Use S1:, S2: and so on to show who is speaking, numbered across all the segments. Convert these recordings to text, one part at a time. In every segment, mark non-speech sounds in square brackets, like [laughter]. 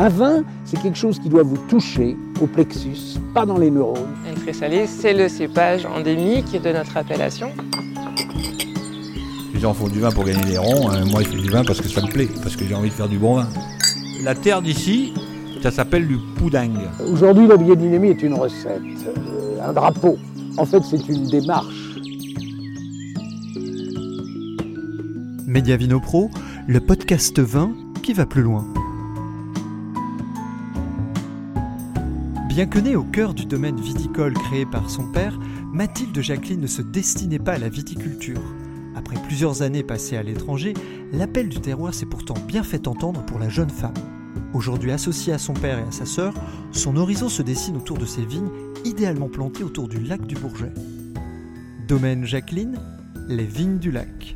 S1: Un vin, c'est quelque chose qui doit vous toucher au plexus, pas dans les neurones.
S2: Un Tressalis, c'est le cépage endémique de notre appellation.
S3: Les gens font du vin pour gagner des ronds, hein. moi je fais du vin parce que ça me plaît, parce que j'ai envie de faire du bon vin. La terre d'ici, ça s'appelle du pouding.
S1: Aujourd'hui, la biodynamie est une recette, euh, un drapeau. En fait, c'est une démarche.
S4: Média Vino Pro, le podcast vin qui va plus loin. Bien que née au cœur du domaine viticole créé par son père, Mathilde Jacqueline ne se destinait pas à la viticulture. Après plusieurs années passées à l'étranger, l'appel du terroir s'est pourtant bien fait entendre pour la jeune femme. Aujourd'hui associée à son père et à sa sœur, son horizon se dessine autour de ses vignes idéalement plantées autour du lac du Bourget. Domaine Jacqueline, les vignes du lac.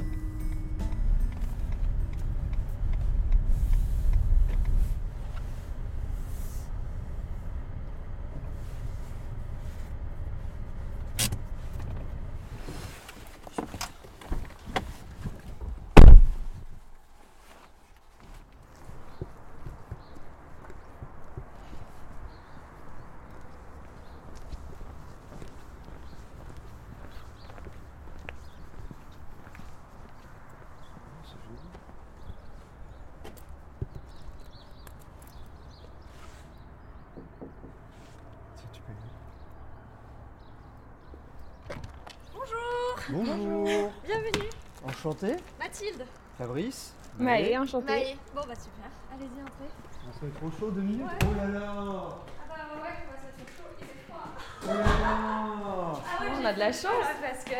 S5: Bonjour.
S6: Bienvenue,
S5: Enchanté.
S6: Mathilde.
S5: Fabrice.
S2: Maë, enchantée.
S6: Maë. Bon bah super, allez-y entrez.
S5: On se fait trop chaud deux minutes.
S6: Ouais.
S5: Oh là là.
S6: Ah bah ouais, moi ça fait chaud, il fait froid.
S5: Oh là là.
S6: Ah ouais,
S2: On a de la chance.
S6: Parce que...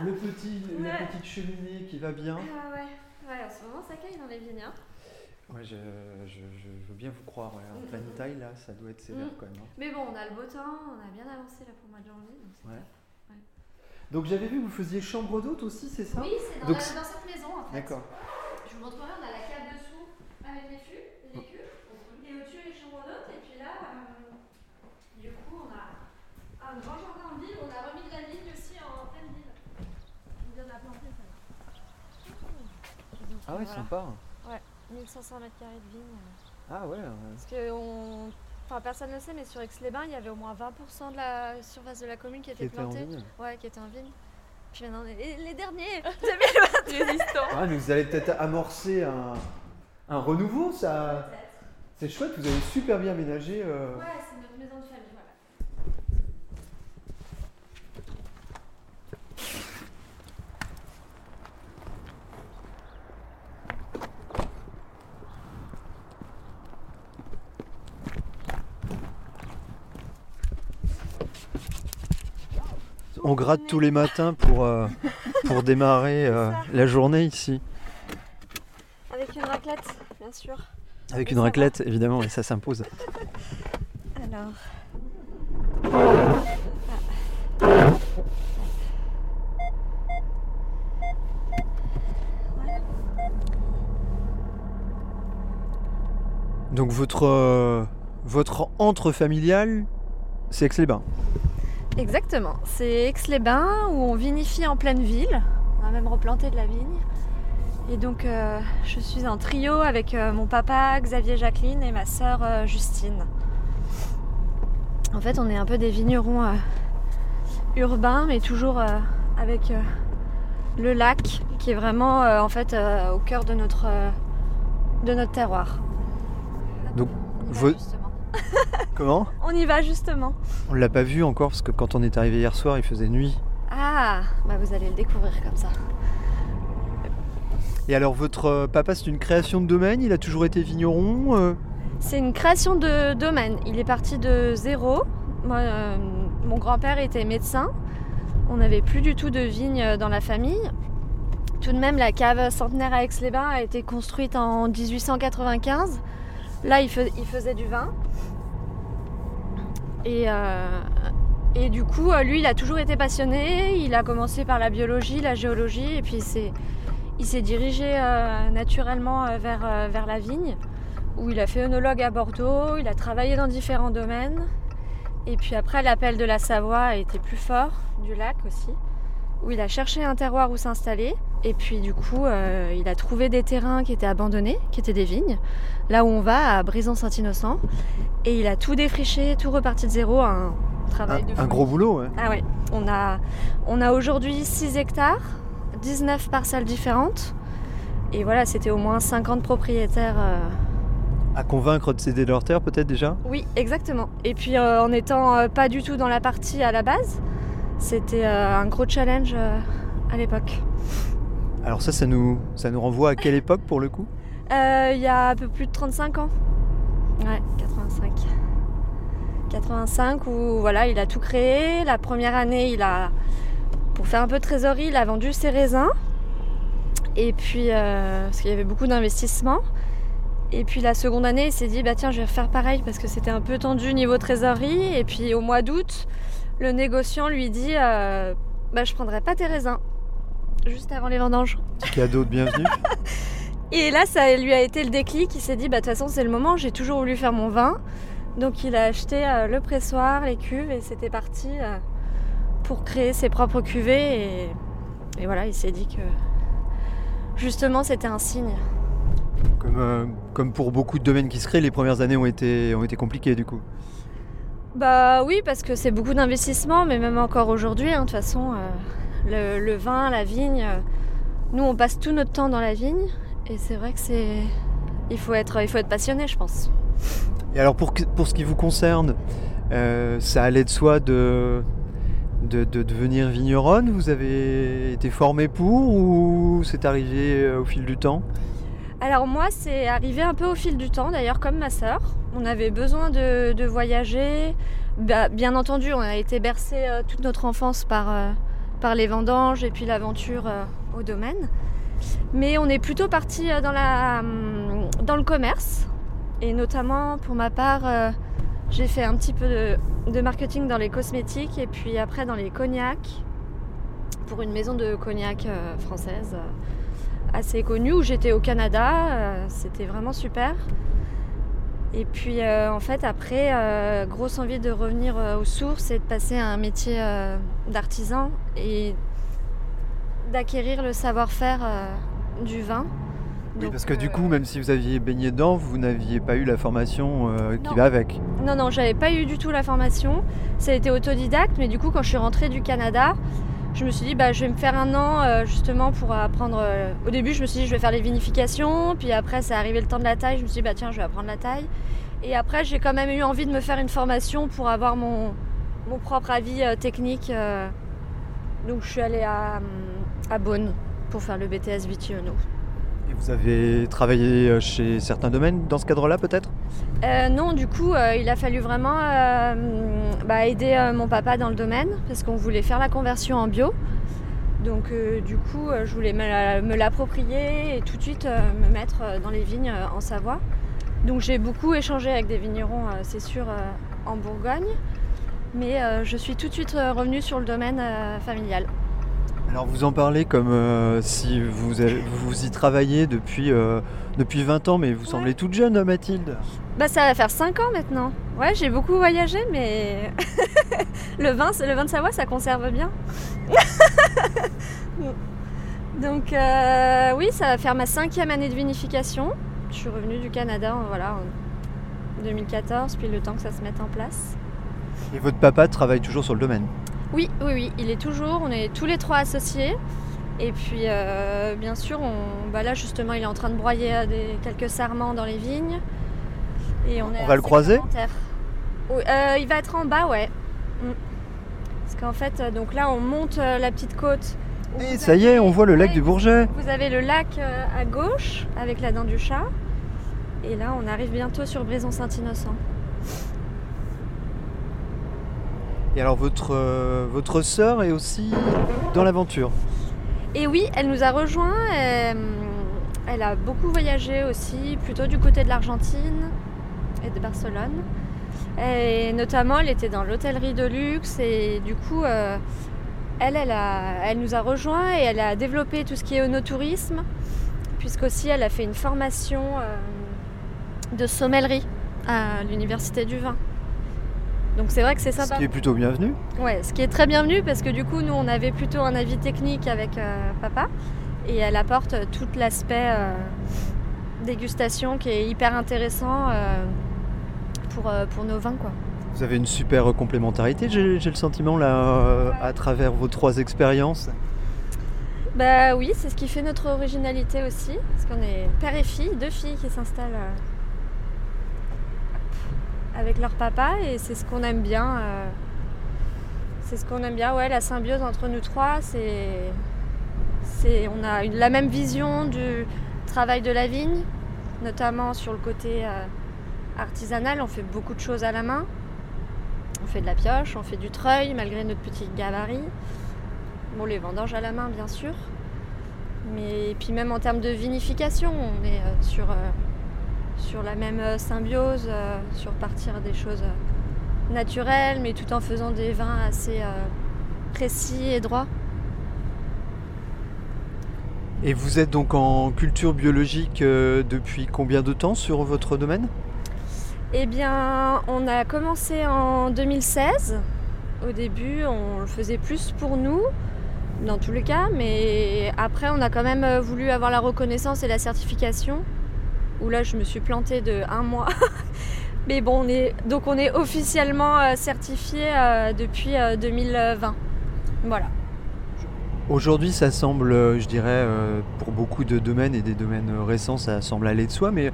S6: [laughs]
S5: Le petit, la petite cheminée qui va bien.
S6: ah ouais, ouais, en ce moment ça caille dans les vignes. hein.
S5: Ouais, je, je, je veux bien vous croire. ouais. En pleine
S6: mm,
S5: taille là, ça doit être sévère
S6: Mm.
S5: quand même. hein.
S6: Mais bon, on a le beau temps, on a bien avancé là pour le mois de janvier. Donc c'est
S5: Ouais. Donc j'avais vu que vous faisiez chambre d'hôte aussi, c'est ça?
S6: Oui, c'est dans,
S5: Donc
S6: la-
S5: c'est-
S6: dans cette maison en fait.
S5: D'accord.
S6: Je vous montrerai, on a la cave dessous avec les fûts, les cuves, et au-dessus les chambres d'hôtes. Et puis là, euh, du coup, on a un grand jardin en ville, on a remis de la vigne aussi en pleine ville. On vient de la planter ça.
S5: Ah ouais,
S6: Voilà.
S5: sympa.
S6: 1500 mètres carrés de vigne.
S5: Ah ouais. ouais.
S6: Parce que on... enfin, personne ne le sait, mais sur Aix-les-Bains, il y avait au moins 20% de la surface de la commune qui
S5: Qui
S6: était
S5: était en
S6: plantée.
S5: vigne.
S6: Ouais, qui était en vigne. Puis maintenant, on est les, les derniers [laughs] [laughs]
S2: Résistant.
S5: Ah, mais vous allez peut-être amorcer un, un renouveau, ça. C'est chouette, vous avez super bien aménagé. euh,
S6: Ouais, c'est notre maison de famille, voilà.
S5: On gratte tous les matins pour, euh, pour démarrer euh, la journée ici.
S6: Avec une raclette, bien sûr.
S5: Avec
S6: Et
S5: une
S6: va.
S5: raclette, évidemment, et ça s'impose.
S6: Alors.
S5: Donc votre, euh, votre entre familial, c'est Aix-les-Bains.
S6: Exactement. C'est Aix-les-Bains où on vinifie en pleine ville. On a même replanté de la vigne. Et donc, euh, je suis en trio avec euh, mon papa Xavier Jacqueline et ma sœur euh, Justine. En fait, on est un peu des vignerons urbains, mais toujours avec le lac qui est vraiment en fait au cœur de notre, de notre terroir.
S5: Donc. Comment
S6: On y va justement.
S5: On l'a pas vu encore parce que quand on est arrivé hier soir, il faisait nuit.
S6: Ah, bah vous allez le découvrir comme ça.
S5: Et alors votre euh, papa, c'est une création de domaine, il a toujours été vigneron euh,
S6: C'est une création de domaine. Il est parti de zéro. Moi, euh, mon grand-père était médecin. On n'avait plus du tout de vignes dans la famille. Tout de même, la cave centenaire à Aix-les-Bains a été construite en 1895. Là, il faisait du vin. Et, euh, et du coup, euh, lui, il a toujours été passionné. Il a commencé par la biologie, la géologie, et puis il s'est, dirigé euh, naturellement vers, vers la vigne où il a fait œnologue à Bordeaux, il a travaillé dans différents domaines. Et puis après, l'appel de la Savoie a été plus fort, du lac aussi, où il a cherché un terroir où s'installer. Et puis du coup, euh, il a trouvé des terrains qui étaient abandonnés, qui étaient des vignes, là où on va, à Brison-Saint-Innocent. Et il a tout défriché, tout reparti de zéro, un travail de
S5: Un, un
S6: fou.
S5: gros boulot, ouais.
S6: Ah ouais, on a, on a aujourd'hui 6 hectares, 19 parcelles différentes. Et voilà, c'était au moins 50 propriétaires. euh,
S5: À convaincre de céder leur terre, peut-être déjà?
S6: Oui, exactement. Et puis euh, en étant pas du tout dans la partie à la base, c'était un gros challenge à l'époque.
S5: Alors ça, ça nous, ça nous renvoie à quelle époque pour le coup
S6: Euh, Il y a un peu plus de 35 ans. Ouais, 85. 85 où voilà, il a tout créé. La première année, il a, pour faire un peu de trésorerie, il a vendu ses raisins. Et puis, euh, parce qu'il y avait beaucoup d'investissements. Et puis la seconde année, il s'est dit, bah tiens, je vais refaire pareil parce que c'était un peu tendu niveau trésorerie. Et puis au mois d'août, le négociant lui dit, euh, bah je prendrai pas tes raisins. Juste avant les vendanges.
S5: Petit cadeau de bienvenue. [laughs]
S6: Et là, ça lui a été le déclic. Il s'est dit, bah, de toute façon, c'est le moment. J'ai toujours voulu faire mon vin. Donc, il a acheté euh, le pressoir, les cuves, et c'était parti euh, pour créer ses propres cuvées. Et, et voilà, il s'est dit que justement, c'était un signe.
S5: comme, euh, comme pour beaucoup de domaines qui se créent, les premières années ont été, ont été compliquées du coup.
S6: Bah oui, parce que c'est beaucoup d'investissement, mais même encore aujourd'hui, hein, de toute façon, le, le vin, la vigne, euh, nous, on passe tout notre temps dans la vigne. Et c'est vrai que c'est. Il faut être, il faut être passionné, je pense.
S5: Et alors pour, pour ce qui vous concerne, euh, ça allait de soi de, de, de devenir vigneronne? Vous avez été formé pour ou c'est arrivé euh, au fil du temps?
S6: Alors moi, c'est arrivé un peu au fil du temps, d'ailleurs comme ma sœur. On avait besoin de, de voyager. Bah, bien entendu, on a été bercé euh, toute notre enfance par, euh, par les vendanges et puis l'aventure euh, au domaine. Mais on est plutôt parti euh, hum, dans le commerce. Et notamment, pour ma part, euh, j'ai fait un petit peu de, de marketing dans les cosmétiques et puis après dans les cognacs pour une maison de cognac française assez connue où j'étais au Canada. C'était vraiment super. Et puis euh, en fait après, euh, grosse envie de revenir euh, aux sources et de passer à un métier d'artisan et d'acquérir le savoir-faire du vin.
S5: Oui,
S6: Donc,
S5: parce que du coup, même si vous aviez baigné dedans, vous n'aviez pas eu la formation qui va avec.
S6: Non, non, j'avais pas eu du tout la formation. Ça a été autodidacte, mais du coup, quand je suis rentrée du Canada, je me suis dit, bah, je vais me faire un an euh, justement pour apprendre. euh, Au début, je me suis dit, je vais faire les vinifications. Puis après, c'est arrivé le temps de la taille. Je me suis dit, bah, tiens, je vais apprendre la taille. Et après, j'ai quand même eu envie de me faire une formation pour avoir mon, mon propre avis euh, technique. Donc, je suis allée à, à Beaune pour faire le BTS Vitiono.
S5: Vous avez travaillé euh, chez certains domaines dans ce cadre-là peut-être?
S6: Euh, non, du coup, euh, il a fallu vraiment bah, aider mon papa dans le domaine parce qu'on voulait faire la conversion en bio. Donc, du coup, je voulais me la- me l'approprier et tout de suite me mettre dans les vignes en Savoie. Donc, j'ai beaucoup échangé avec des vignerons, c'est sûr, en Bourgogne. Mais je suis tout de suite revenue sur le domaine familial.
S5: Alors vous en parlez comme euh, si vous, avez- vous y travaillez depuis, euh, depuis 20 ans, mais vous semblez toute jeune Mathilde.
S6: Bah ça va faire 5 ans maintenant. Ouais, j'ai beaucoup voyagé, mais [laughs] le vin, le vin de Savoie, ça conserve bien. [laughs] Donc euh, oui, ça va faire ma cinquième année de vinification. Je suis revenue du Canada, en- voilà, en 2014, puis le temps que ça se mette en place.
S5: Et votre papa travaille toujours sur le domaine.
S6: Oui, oui, oui, il est toujours. On est tous les trois associés. Et puis, euh, bien sûr, on, bah là justement, il est en train de broyer euh, des, quelques sarments dans les vignes. Et on,
S5: va le croiser.
S6: Oui, euh, Il va être en bas, ouais. Mm. Parce qu'en fait, donc là, on monte la petite côte.
S5: Et ça y est, on voit le lac
S6: ouais,
S5: du Bourget.
S6: Vous avez le lac à gauche avec la dent du chat. Et là, on arrive bientôt sur Brison-Saint-Innocent.
S5: Et alors votre, euh, votre sœur est aussi dans l'aventure.
S6: Et oui, elle nous a rejoints. euh, elle a beaucoup voyagé aussi, plutôt du côté de l'Argentine et de Barcelone. Et notamment, elle était dans l'hôtellerie de luxe et du coup, euh, elle, elle, a- elle nous a rejoints et elle a développé tout ce qui est onotourisme, puisqu'aussi elle a fait une formation de sommellerie à l'université du vin. Donc c'est vrai que c'est
S5: Ce
S6: sympa.
S5: qui est plutôt bienvenu.
S6: Ouais, ce qui est très bienvenu parce que du coup, nous, on avait plutôt un avis technique avec euh, papa. Et elle apporte tout l'aspect euh, dégustation qui est hyper intéressant euh, pour, euh, pour nos vins. Quoi.
S5: Vous avez une super complémentarité, j'ai j'ai le sentiment, là, euh, à travers vos trois expériences.
S6: Bah oui, c'est ce qui fait notre originalité aussi, parce qu'on est père et fille, deux filles qui s'installent euh, avec leur papa, et c'est ce qu'on aime bien. euh, c'est ce qu'on aime bien, ouais, la symbiose entre nous trois, c'est, c'est, on a la même vision du travail de la vigne, notamment sur le côté euh, artisanal. On fait beaucoup de choses à la main. On fait de la pioche, on fait du treuil malgré notre petit gabarit. Bon, les vendanges à la main, bien sûr. Mais puis même en termes de vinification, on est euh, sur, sur la même euh, symbiose, euh, sur partir des choses euh, naturelles, mais tout en faisant des vins assez précis et droits.
S5: Et vous êtes donc en culture biologique depuis combien de temps sur votre domaine?
S6: Eh bien, on a commencé en 2016. Au début, on le faisait plus pour nous, dans tous les cas, mais après, on a quand même voulu avoir la reconnaissance et la certification. Où là, je me suis plantée de un mois. [laughs] mais bon, on est, donc on est officiellement euh, certifié euh, depuis euh, 2020. Voilà.
S5: Aujourd'hui, ça semble, euh, je dirais, euh, pour beaucoup de domaines et des domaines euh, récents, ça semble aller de soi, mais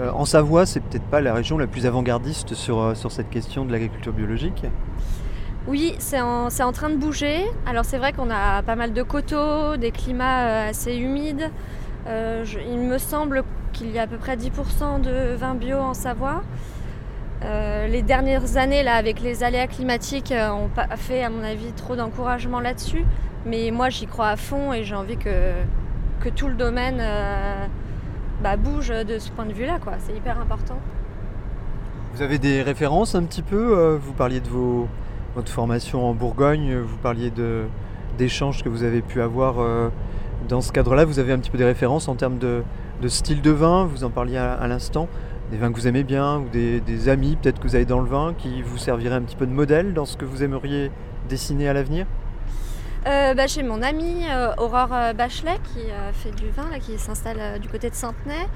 S5: euh, en Savoie, c'est peut-être pas la région la plus avant-gardiste sur, euh, sur cette question de l'agriculture biologique?
S6: Oui, c'est en, en train de bouger. Alors c'est vrai qu'on a pas mal de coteaux, des climats euh, assez humides. Euh, je- il me semble qu'il y a à peu près 10% de vin bio en Savoie. Euh, les dernières années, là, avec les aléas climatiques, euh, ont pas fait, à mon avis, trop d'encouragement là-dessus. Mais moi, j'y crois à fond et j'ai envie que, que tout le domaine euh, bah, bouge de ce point de vue-là. C'est hyper important.
S5: Vous avez des références un petit peu euh, Vous parliez de vos, votre formation en Bourgogne, vous parliez d'échanges que vous avez pu avoir dans ce cadre-là. Vous avez un petit peu des références en termes de, de style de vin, vous en parliez à, l'instant, des vins que vous aimez bien ou des, amis peut-être que vous avez dans le vin qui vous serviraient un petit peu de modèle dans ce que vous aimeriez dessiner à l'avenir?
S6: Euh, bah, chez mon amie euh, Aurore euh, Bachelet qui fait du vin, là, qui s'installe du côté de Saintenay.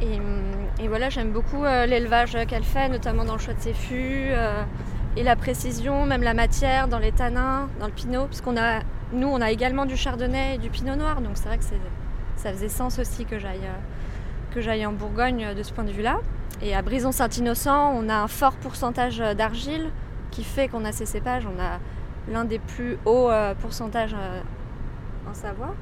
S6: Et, hum, et voilà, j'aime beaucoup l'élevage qu'elle fait, notamment dans le choix de ses fûts, et la précision, même la matière dans les tanins, dans le pinot, parce qu'on a, nous, on a également du chardonnay et du pinot noir, donc c'est vrai que c'est- ça faisait sens aussi que j'aille euh, que j'aille en Bourgogne euh, de ce point de vue-là. Et à Brison-Saint-Innocent, on a un fort pourcentage euh, d'argile qui fait qu'on a ces cépages. On a l'un des plus hauts pourcentages en Savoie.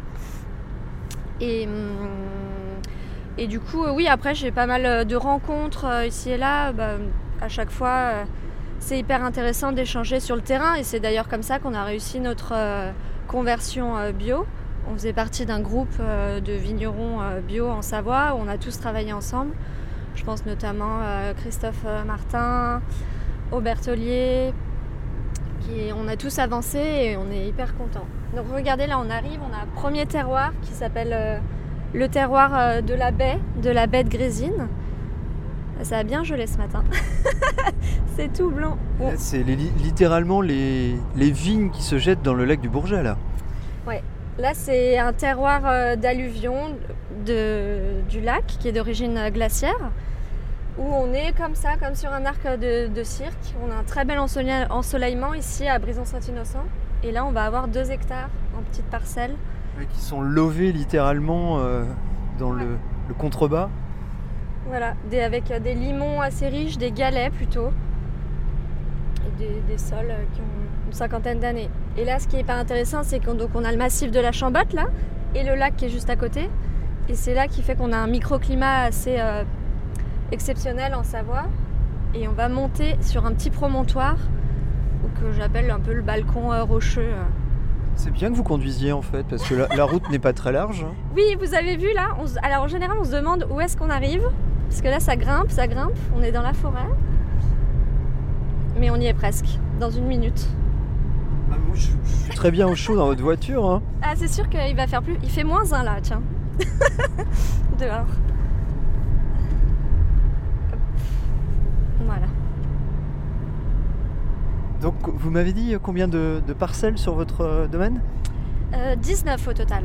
S6: Et, hum, du coup, oui, après, j'ai pas mal de rencontres ici et là. Bah, à chaque fois, c'est hyper intéressant d'échanger sur le terrain. Et c'est d'ailleurs comme ça qu'on a réussi notre conversion bio. On faisait partie d'un groupe euh, de vignerons euh, bio en Savoie où on a tous travaillé ensemble. Je pense notamment à Christophe euh, Martin, au Bertelier, qui, on a tous avancé et on est hyper contents. Donc regardez, là on arrive, on a un premier terroir qui s'appelle le terroir de la baie, de la baie de Grésine. Ça a bien gelé ce matin. [laughs] C'est tout blanc.
S5: C'est littéralement les, les vignes qui se jettent dans le lac du Bourget là.
S6: Là, c'est un terroir euh, d'alluvion du lac qui est d'origine euh, glaciaire, où on est comme ça, comme sur un arc de, de cirque. On a un très bel ensoleil- ensoleillement ici à Brison-Saint-Innocent. Et là, on va avoir deux hectares en petite parcelle.
S5: Ouais, Qui sont lovés littéralement euh, dans le, le contrebas.
S6: Voilà, des, avec euh, des limons assez riches, des galets plutôt, des, des sols qui ont une cinquantaine d'années. Et là, ce qui est pas intéressant, c'est qu'on donc on a le massif de la Chambotte là, et le lac qui est juste à côté. Et c'est là qui fait qu'on a un microclimat assez euh, exceptionnel en Savoie. Et on va monter sur un petit promontoire, ou que j'appelle un peu le balcon euh, rocheux. euh.
S5: C'est bien que vous conduisiez en fait, parce que la, la route n'est pas très large. hein.
S6: Oui, vous avez vu là on Alors en général, on se demande où est-ce qu'on arrive. Parce que là, ça grimpe, ça grimpe. On est dans la forêt. Mais on y est presque, dans une minute.
S5: Ah, moi, je, je suis très bien au chaud dans votre voiture. hein.
S6: Ah, c'est sûr qu'il va faire plus. Il fait moins un là, tiens. [laughs] Dehors. Voilà.
S5: Donc vous m'avez dit combien de, de parcelles sur votre euh, domaine?
S6: Euh, 19 au total.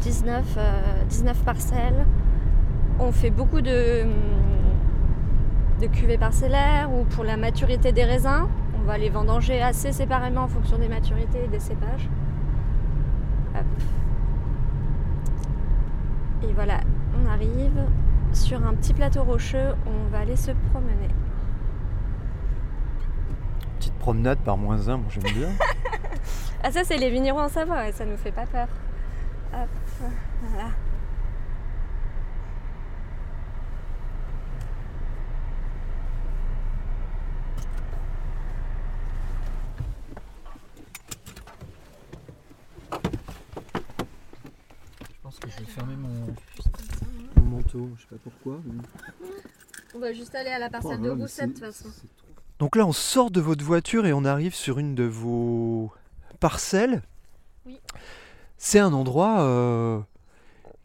S6: 19, euh, 19 parcelles. On fait beaucoup de, de cuvées parcellaires ou pour la maturité des raisins. On va les vendanger assez séparément en fonction des maturités et des cépages. Hop. Et voilà, on arrive sur un petit plateau rocheux où on va aller se promener.
S5: Petite promenade par moins un, moi j'aime bien. [laughs]
S6: Ah ça c'est les vignerons en Savoie et ça nous fait pas peur. Hop, voilà.
S4: Je pense que je vais fermer mon,
S5: Mon manteau, je sais pas pourquoi.
S6: On va juste aller à la parcelle de Rousset de toute façon.
S5: Donc là, on sort de votre voiture et on arrive sur une de vos parcelles.
S6: Oui.
S5: C'est un endroit euh,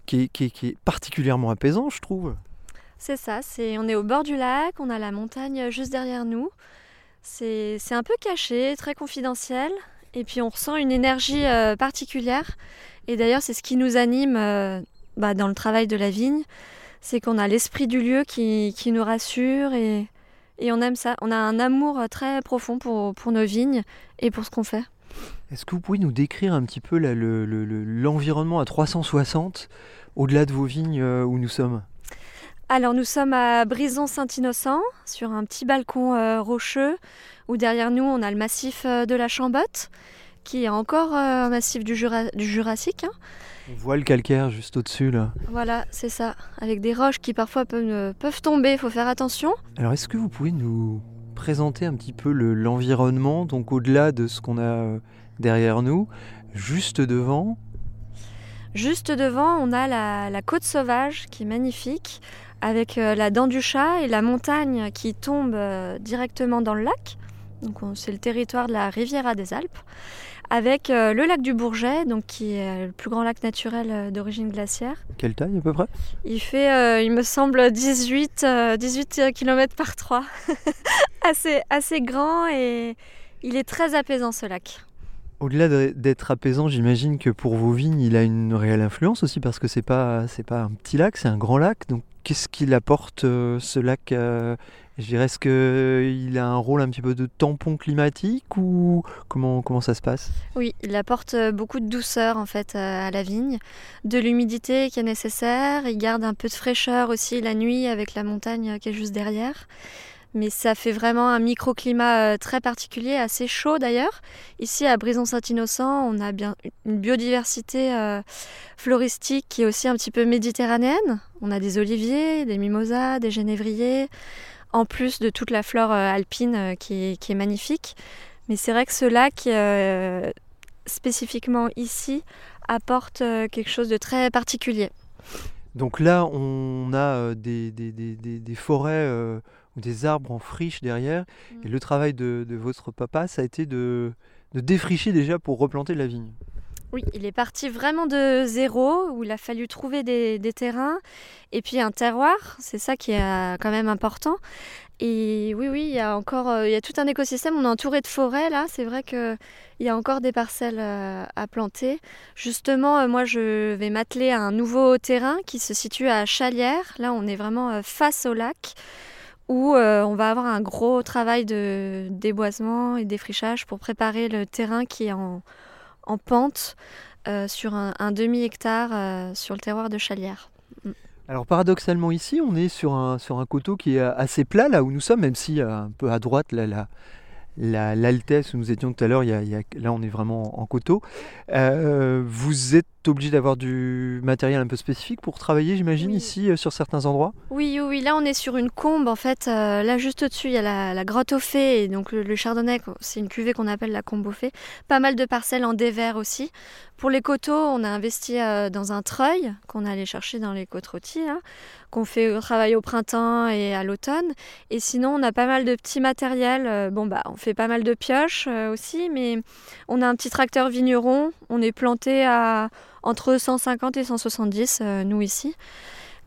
S5: qui, est, qui est- qui est particulièrement apaisant, je trouve.
S6: C'est ça, c'est, on est au bord du lac, on a la montagne juste derrière nous. C'est, c'est un peu caché, très confidentiel. Et puis on ressent une énergie euh, particulière. Et d'ailleurs, c'est ce qui nous anime euh, bah, dans le travail de la vigne. C'est qu'on a l'esprit du lieu qui, qui nous rassure et, et on aime ça. On a un amour euh, très profond pour, pour nos vignes et pour ce qu'on fait.
S5: Est-ce que vous pouvez nous décrire un petit peu le- le- l'environnement à 360 au-delà de vos vignes euh, où nous sommes?
S6: Alors nous sommes à Brison-Saint-Innocent, sur un petit balcon euh, rocheux, où derrière nous on a le massif de la Chambotte, qui est encore euh, un massif du, Jura- du Jurassique. hein.
S5: On voit le calcaire juste au-dessus là.
S6: Voilà, c'est ça, avec des roches qui parfois peuvent, peuvent tomber, il faut faire attention.
S5: Alors est-ce que vous pouvez nous présenter un petit peu le- l'environnement, donc au-delà de ce qu'on a euh, derrière nous, juste devant?
S6: Juste devant, on a la, la côte sauvage qui est magnifique, avec euh, la dent du chat et la montagne qui tombe directement dans le lac. Donc on- c'est le territoire de la Riviera des Alpes, avec euh, le lac du Bourget, donc qui est le plus grand lac naturel euh, d'origine glaciaire.
S5: Quelle taille à peu près?
S6: Il fait, euh, il me semble, 18, euh, 18 km par 3. [laughs] assez, assez grand et il est très apaisant ce lac.
S5: Au-delà de- d'être apaisant, j'imagine que pour vos vignes, il a une réelle influence aussi parce que c'est pas c'est pas un petit lac, c'est un grand lac. Donc qu'est-ce qu'il apporte euh, ce lac euh, Je dirais est-ce qu'il a un rôle un petit peu de tampon climatique ou comment comment ça se passe?
S6: Oui, il apporte euh, beaucoup de douceur en fait euh, à la vigne, de l'humidité qui est nécessaire, il garde un peu de fraîcheur aussi la nuit avec la montagne euh, qui est juste derrière. Mais ça fait vraiment un microclimat très particulier, assez chaud d'ailleurs. Ici à Brison-Saint-Innocent, on a bien une biodiversité floristique qui est aussi un petit peu méditerranéenne. On a des oliviers, des mimosas, des genévriers, en plus de toute la flore euh, alpine euh, qui est- qui est magnifique. Mais c'est vrai que ce lac, euh, spécifiquement ici, apporte quelque chose de très particulier.
S5: Donc là, on a des, des- des- des- des forêts euh, ou des arbres en friche derrière. Et
S6: Mm.
S5: le travail de, de votre papa, ça a été de, de défricher déjà pour replanter la vigne.
S6: Oui, il est parti vraiment de zéro, où il a fallu trouver des, terrains et puis un terroir, c'est ça qui est euh, quand même important. Et oui, oui, il y a encore euh, il y a tout un écosystème, on est entouré de forêts là, c'est vrai qu'il y a encore des parcelles euh, à planter. Justement, moi je vais m'atteler à un nouveau terrain qui se situe à Chalière, là on est vraiment face au lac, où on va avoir un gros travail de déboisement et défrichage pour préparer le terrain qui est en, en pente euh, sur un, demi-hectare euh, sur le terroir de Chalière.
S5: Alors paradoxalement ici, on est sur un, sur un coteau qui est assez plat là où nous sommes, même si euh, un peu à droite, là, la- l'altesse où nous étions tout à l'heure, là on est vraiment en coteau. Vous êtes obligé d'avoir du matériel un peu spécifique pour travailler, j'imagine,
S6: Oui.
S5: ici euh, sur certains endroits?
S6: Oui, oui, oui, là on est sur une combe en fait. euh, là juste au-dessus il y a la, la grotte au fée et donc le, le chardonnay, c'est une cuvée qu'on appelle la combe au fée. Pas mal de parcelles en dévers aussi. Pour les coteaux, on a investi euh, dans un treuil qu'on allait chercher dans les côtes rôties, qu'on fait travailler au printemps et à l'automne. Et sinon, on a pas mal de petits matériels. bon, bah, on fait pas mal de pioches aussi, mais on a un petit tracteur vigneron. On est planté à entre 150 et 170, euh, nous ici.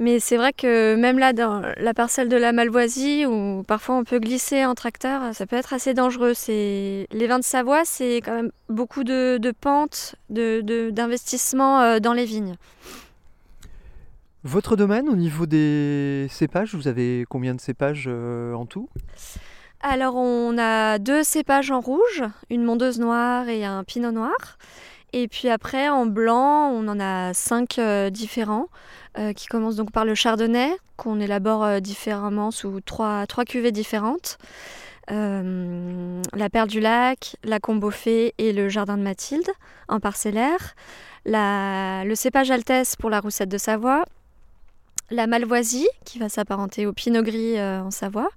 S6: Mais c'est vrai que même là, dans la parcelle de la Malvoisie, où parfois on peut glisser en tracteur, ça peut être assez dangereux. C'est... Les vins de Savoie, c'est quand même beaucoup de, de pentes, de, de- d'investissements euh, dans les vignes.
S5: Votre domaine, au niveau des cépages, vous avez combien de cépages euh, en tout?
S6: Alors, on a deux cépages en rouge, une mondeuse noire et un pinot noir. Et puis après, en blanc, on en a cinq euh, différents, euh, qui commencent donc par le chardonnay, qu'on élabore euh, différemment sous trois, cuvées différentes. La perle du lac, la combeau-fée et le jardin de Mathilde en parcellaire. La- le cépage Altesse pour la roussette de Savoie. La malvoisie, qui va s'apparenter au pinot gris en Savoie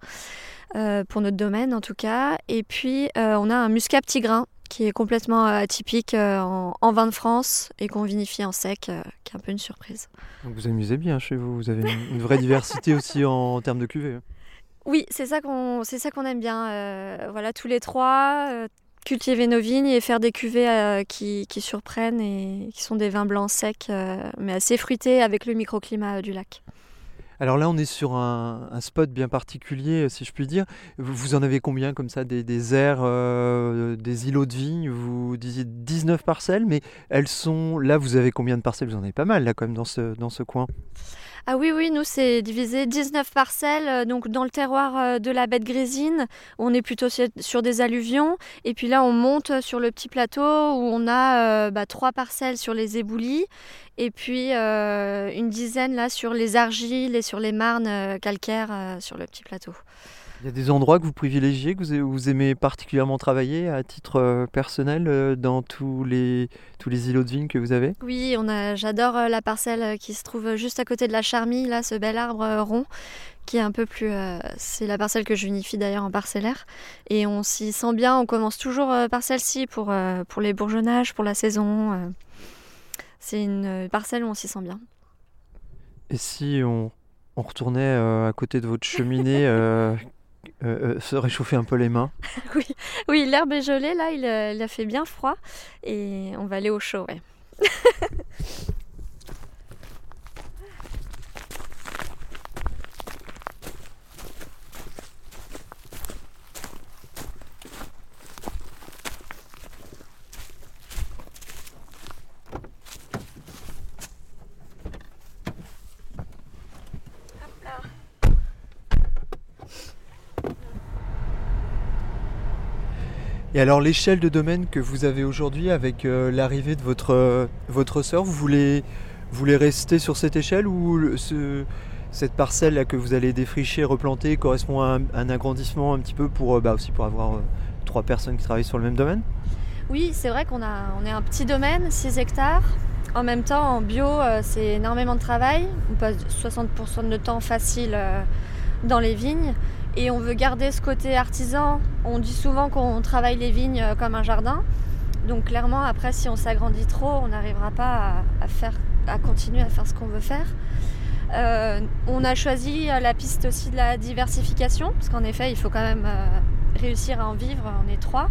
S6: pour notre domaine en tout cas. Et puis on a un muscat petit grain qui est complètement euh, atypique euh, en, en vin de France et qu'on vinifie en sec, euh, qui est un peu une surprise.
S5: Donc vous amusez bien chez vous, vous avez une, une vraie diversité aussi en, termes de cuvées. hein.
S6: Oui, c'est ça qu'on c'est ça qu'on aime bien. euh, voilà, tous les trois, euh, cultiver nos vignes et faire des cuvées euh, qui, qui surprennent et qui sont des vins blancs secs, mais assez fruités avec le microclimat du lac.
S5: Alors là, on est sur un, spot bien particulier, euh, si je puis dire. Vous, vous en avez combien comme ça Des, des aires, euh, des îlots de vignes Vous disiez 19 parcelles, mais elles sont... Là, vous avez combien de parcelles? Vous en avez pas mal, là, quand même, dans ce, dans ce coin.
S6: Ah oui, oui, nous c'est divisé 19 parcelles, euh, donc dans le terroir euh, de la bête grésine, on est plutôt sur, des alluvions, et puis là on monte sur le petit plateau où on a euh, bah, trois parcelles sur les éboulis, et puis euh, une dizaine là sur les argiles et sur les marnes calcaires sur le petit plateau.
S5: Il y a des endroits que vous privilégiez, que vous, aimez particulièrement travailler à titre euh, personnel euh, dans tous les, tous les îlots de vignes que vous avez?
S6: Oui, on a, j'adore euh, la parcelle qui se trouve juste à côté de la Charmille, là, ce bel arbre rond, qui est un peu plus. euh, c'est la parcelle que je unifie d'ailleurs en parcellaire. Et on s'y sent bien, on commence toujours par celle-ci pour, euh, pour les bourgeonnages, pour la saison. C'est une parcelle où on s'y sent bien.
S5: Et si on, on retournait euh, à côté de votre cheminée, euh, [laughs] euh, euh, se réchauffer un peu les mains [laughs]
S6: Oui, l'herbe est gelée, là, il, euh, il a fait bien froid. Et on va aller au chaud, ouais. [laughs]
S5: Et alors l'échelle de domaine que vous avez aujourd'hui avec euh, l'arrivée de votre, euh, votre sœur, vous voulez, vous voulez rester sur cette échelle ou cette parcelle là que vous allez défricher, replanter correspond à un, agrandissement un petit peu pour, euh, bah, aussi pour avoir euh, trois personnes qui travaillent sur le même domaine?
S6: Oui, c'est vrai qu'on a, on est un petit domaine, 6 hectares. En même temps, en bio, c'est énormément de travail. On passe 60% de notre temps facile dans les vignes. Et on veut garder ce côté artisan. On dit souvent qu'on travaille les vignes euh, comme un jardin. Donc clairement, après, si on s'agrandit trop, on n'arrivera pas à, à faire, à continuer à faire ce qu'on veut faire. Euh, on a choisi euh, la piste aussi de la diversification, parce qu'en effet, il faut quand même euh, réussir à en vivre. On est trois.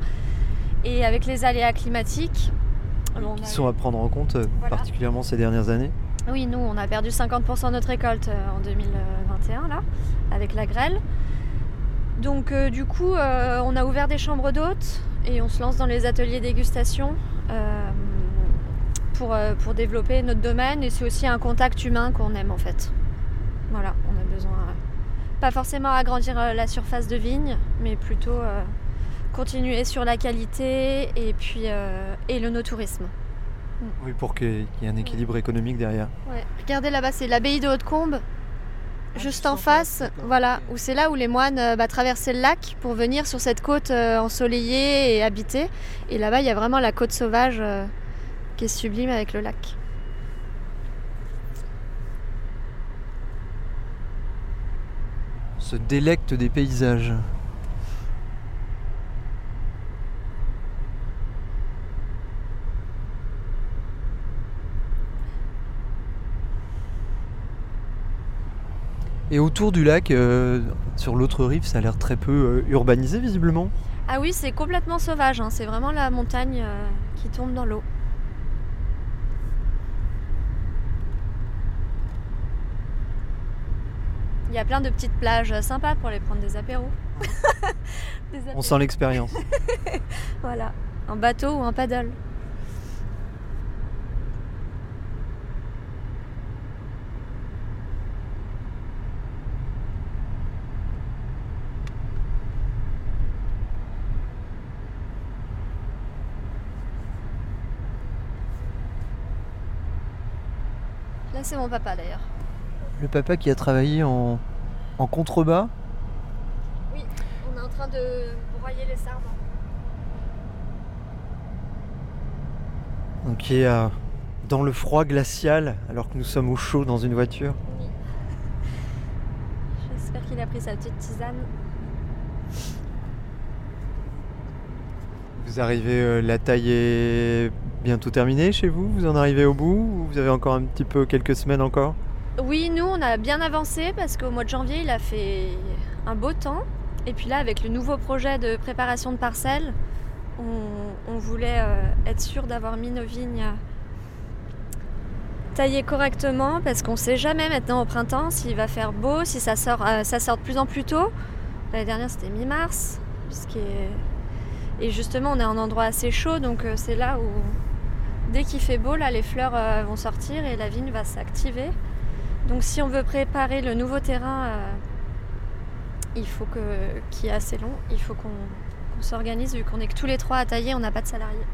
S6: Et avec les aléas climatiques, on
S5: qui
S6: a-
S5: sont à prendre en compte,
S6: Voilà.
S5: particulièrement ces dernières années
S6: oui, nous, on a perdu 50% de notre récolte en 2021, là, avec la grêle. Donc, euh, du coup, euh, on a ouvert des chambres d'hôtes et on se lance dans les ateliers dégustation euh, pour, pour développer notre domaine. Et c'est aussi un contact humain qu'on aime, en fait. Voilà, on a besoin, pas forcément agrandir la surface de vigne, mais plutôt continuer sur la qualité et puis et le no-tourisme.
S5: Oui, pour qu'il y ait un équilibre économique derrière.
S6: Ouais. Regardez là-bas, c'est l'abbaye de Haute-Combe. Juste en face, voilà, où c'est là où les moines euh, bah, traversaient le lac pour venir sur cette côte euh, ensoleillée et habitée. Et là-bas, il y a vraiment la côte sauvage euh, qui est sublime avec le lac.
S5: Se délecte des paysages. Et autour du lac, euh, sur l'autre rive, ça a l'air très peu euh, urbanisé visiblement.
S6: Ah oui, c'est complètement sauvage, hein, c'est vraiment la montagne euh, qui tombe dans l'eau. Il y a plein de petites plages sympas pour aller prendre des apéros. [laughs] Des
S5: On sent l'expérience. [laughs]
S6: Voilà, en bateau ou en paddle. Là, c'est mon papa d'ailleurs.
S5: Le papa qui a travaillé en, en contrebas.
S6: Oui, on est en train de broyer les sardes.
S5: Donc qui est euh, dans le froid glacial alors que nous sommes au chaud dans une voiture.
S6: J'espère qu'il a pris sa petite tisane.
S5: Vous arrivez, euh, la taille est bientôt terminée chez vous Vous en arrivez au bout ou vous avez encore un petit peu quelques semaines encore?
S6: Oui, nous, on a bien avancé parce qu'au mois de janvier, il a fait un beau temps. Et puis là, avec le nouveau projet de préparation de parcelles, on, voulait euh, être sûr d'avoir mis nos vignes taillées correctement parce qu'on ne sait jamais maintenant au printemps s'il va faire beau, si ça sort, euh, ça sort de plus en plus tôt. L'année dernière, c'était mi-mars. est- Et justement, on est en endroit assez chaud, donc euh, c'est là où, dès qu'il fait beau, là, les fleurs euh, vont sortir et la vigne va s'activer. Donc si on veut préparer le nouveau terrain, euh, il faut que qui est assez long, il faut qu'on s'organise vu qu'on est que tous les trois à tailler, on n'a pas de salariés.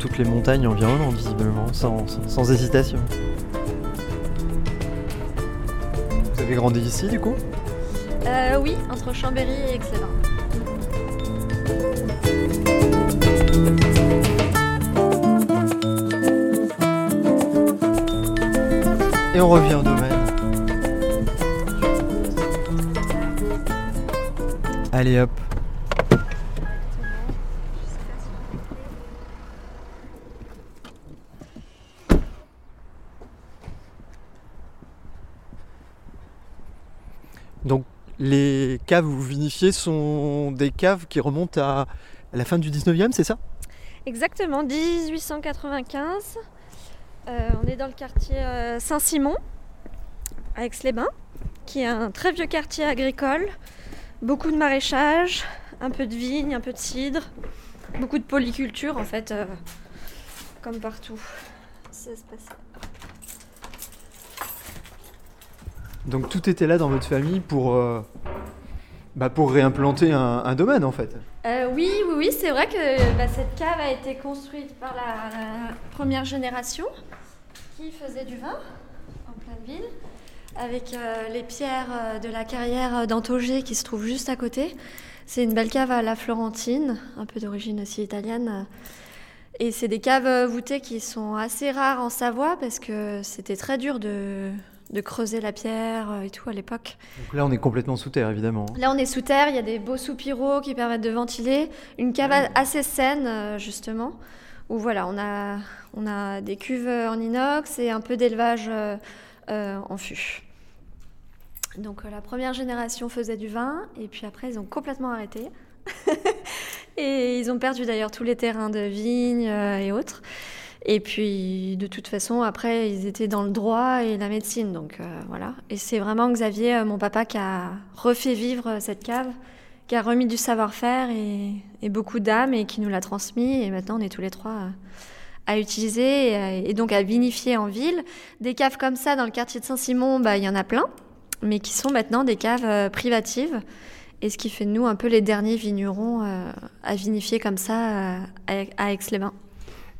S5: Toutes les montagnes environnantes visiblement, sans, sans- sans hésitation. Vous avez grandi ici du coup?
S6: Euh, oui, entre Chambéry et Aix-les-Bains.
S5: Et on revient au domaine. Allez hop. Caves où vous vinifiez sont des caves qui remontent à, la fin du 19e, c'est ça?
S6: Exactement, 1895. Euh, on est dans le quartier euh, Saint-Simon, à Aix-les-Bains, qui est un très vieux quartier agricole. Beaucoup de maraîchage, un peu de vigne, un peu de cidre, beaucoup de polyculture en fait, euh, comme partout. Ça se passe.
S5: Donc tout était là dans votre famille pour, euh, bah, pour réimplanter un, domaine en fait.
S6: Euh, oui, oui, oui, c'est vrai que bah, cette cave a été construite par la, première génération qui faisait du vin en pleine ville, avec euh, les pierres euh, de la carrière d'Antogé qui se trouve juste à côté. C'est une belle cave à la Florentine, un peu d'origine aussi italienne. Et c'est des caves voûtées qui sont assez rares en Savoie parce que c'était très dur de, de creuser la pierre euh, et tout à l'époque.
S5: Donc là on est complètement sous terre évidemment.
S6: Là, on est sous terre, il y a des beaux soupiraux qui permettent de ventiler. Une cave assez saine, euh, justement, où voilà, on a, on a des cuves en inox et un peu d'élevage euh, euh, en fût. Donc, euh, la première génération faisait du vin, et puis après, ils ont complètement arrêté. [laughs] et ils ont perdu d'ailleurs tous les terrains de vignes euh, et autres. Et puis, de toute façon, après, ils étaient dans le droit et la médecine. Donc, euh, voilà. Et c'est vraiment Xavier, euh, mon papa, qui a refait vivre euh, cette cave, qui a remis du savoir-faire et, beaucoup d'âme et qui nous l'a transmis. Et maintenant, on est tous les trois à utiliser et, donc à vinifier en ville. Des caves comme ça, dans le quartier de Saint-Simon, bah, il y en a plein, mais qui sont maintenant des caves privatives. Et ce qui fait de nous un peu les derniers vignerons à vinifier comme ça à Aix-les-Bains.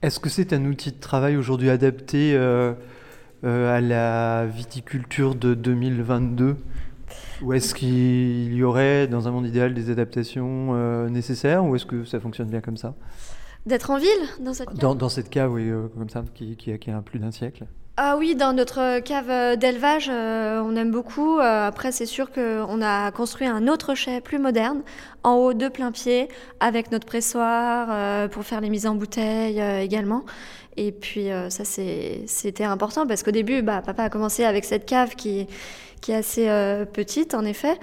S5: Est-ce que c'est un outil de travail aujourd'hui adapté euh, euh, à la viticulture de 2022 Ou est-ce qu'il y aurait dans un monde idéal des adaptations euh, nécessaires? Ou est-ce que ça fonctionne bien comme ça?
S6: D'être en ville dans cette cave.
S5: dans, dans cette cave, oui, comme ça, qui, qui a plus d'un siècle
S6: Ah oui, dans notre cave d'élevage, euh, on aime beaucoup. Euh, après, c'est sûr qu'on a construit un autre chai plus moderne, en haut de plein pied, avec notre pressoir euh, pour faire les mises en bouteille également. Et puis ça, c'était important parce qu'au début, bah, papa a commencé avec cette cave qui, qui est assez euh, petite, en effet.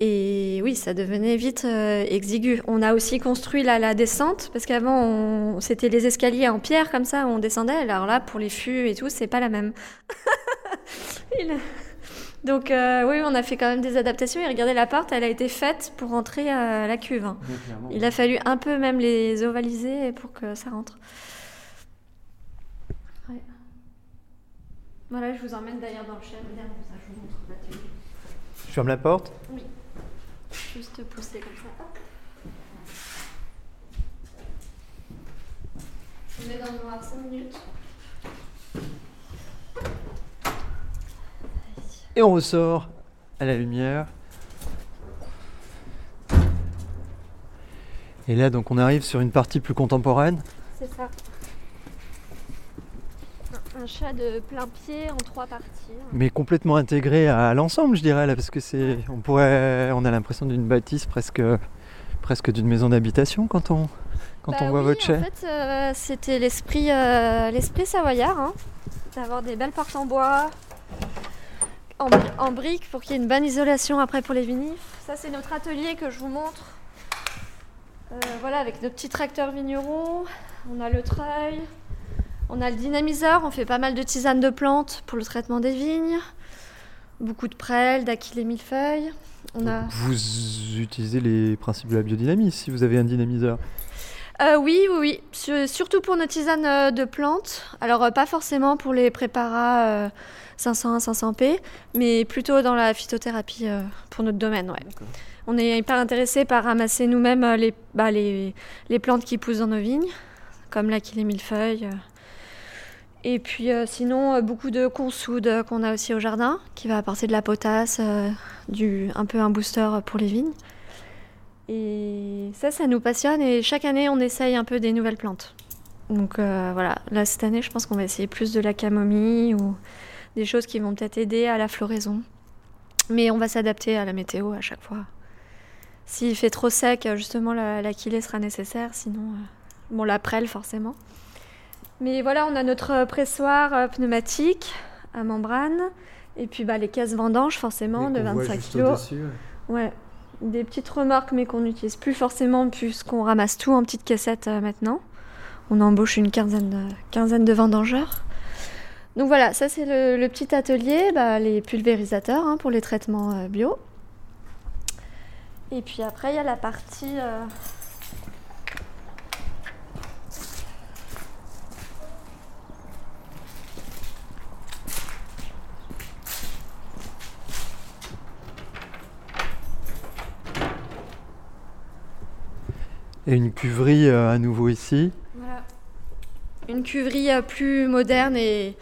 S6: Et oui, ça devenait vite euh, exigu. On a aussi construit la descente parce qu'avant, c'était les escaliers en pierre comme ça, où on descendait. Alors là, pour les fûts et tout, c'est pas la même. [laughs] Il- Donc euh, oui, on a fait quand même des adaptations. Et regardez, la porte, elle a été faite pour rentrer à la cuve. hein. Il a fallu un peu même les ovaliser pour que ça rentre. Ouais. Voilà, je vous emmène d'ailleurs dans le moderne, comme ça je vous montre l'atelier.
S5: Je ferme la porte?
S6: Juste pousser comme ça. Je mets dans le noir 5 minutes.
S5: Et on ressort à la lumière. Et là, donc, on arrive sur une partie plus contemporaine.
S6: C'est ça. Un- chat de plein pied en trois parties.
S5: mais complètement intégré à l'ensemble, je dirais, là, parce que c'est, on pourrait, on a l'impression d'une bâtisse presque, presque d'une maison d'habitation quand on, quand
S6: Bah
S5: on voit
S6: oui,
S5: votre chai.
S6: En fait, euh, c'était l'esprit, euh, l'esprit savoyard, hein, d'avoir des belles portes en bois, en briques pour qu'il y ait une bonne isolation après pour les vinifs. Ça, c'est notre atelier que je vous montre. Euh, voilà, avec nos petits tracteurs vignerons. On a le treuil, on a le dynamiseur. On fait pas mal de tisanes de plantes pour le traitement des vignes. Beaucoup de prêles, d'aquil et millefeuilles. On a...
S5: Vous utilisez les principes de la biodynamie si vous avez un dynamiseur.
S6: Euh, oui, oui, oui. Sur- surtout pour nos tisanes euh, de plantes. Alors, euh, pas forcément pour les préparats euh, 501, 500p, mais plutôt dans la phytothérapie pour notre domaine, ouais. On est hyper intéressé par ramasser nous-mêmes les, bah, les, les plantes qui poussent dans nos vignes, comme l'aquil et millefeuille. Et puis euh, sinon, euh, beaucoup de consoude euh, qu'on a aussi au jardin, qui va apporter de la potasse, du, un peu un booster pour les vignes. Et ça, ça nous passionne et chaque année, on essaye un peu des nouvelles plantes. Donc voilà, là cette année, je pense qu'on va essayer plus de la camomille ou des choses qui vont peut-être aider à la floraison. Mais on va s'adapter à la météo à chaque fois. S'il fait trop sec, justement, la, sera nécessaire, sinon, bon, la prêle forcément. Mais voilà, on a notre pressoir euh, pneumatique à membrane et puis bah, les caisses vendanges forcément de 25 kg. Ouais, des petites remorques, mais qu'on n'utilise plus forcément, puisqu'on ramasse tout en petites caissettes euh, maintenant. On embauche une quinzaine de, quinzaine de vendangeurs. Donc voilà, ça c'est le, le petit atelier, bah, les pulvérisateurs hein, pour les traitements euh, bio. Et puis après, il y a la partie. euh,
S5: Et une cuverie euh, à nouveau ici.
S6: Voilà. Une cuverie euh, plus moderne et,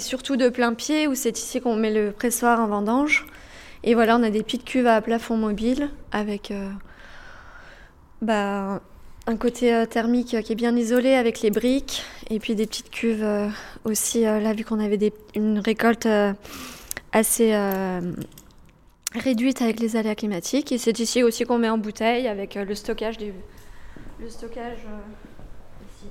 S6: surtout de plein pied, où c'est ici qu'on met le pressoir en vendange. Et voilà, on a des petites cuves à plafond mobile avec euh, bah, un côté thermique qui est bien isolé avec les briques. Et puis des petites cuves aussi, là, vu qu'on avait une récolte assez réduite avec les aléas climatiques. Et c'est ici aussi qu'on met en bouteille avec le stockage des. Le stockage. euh, ici.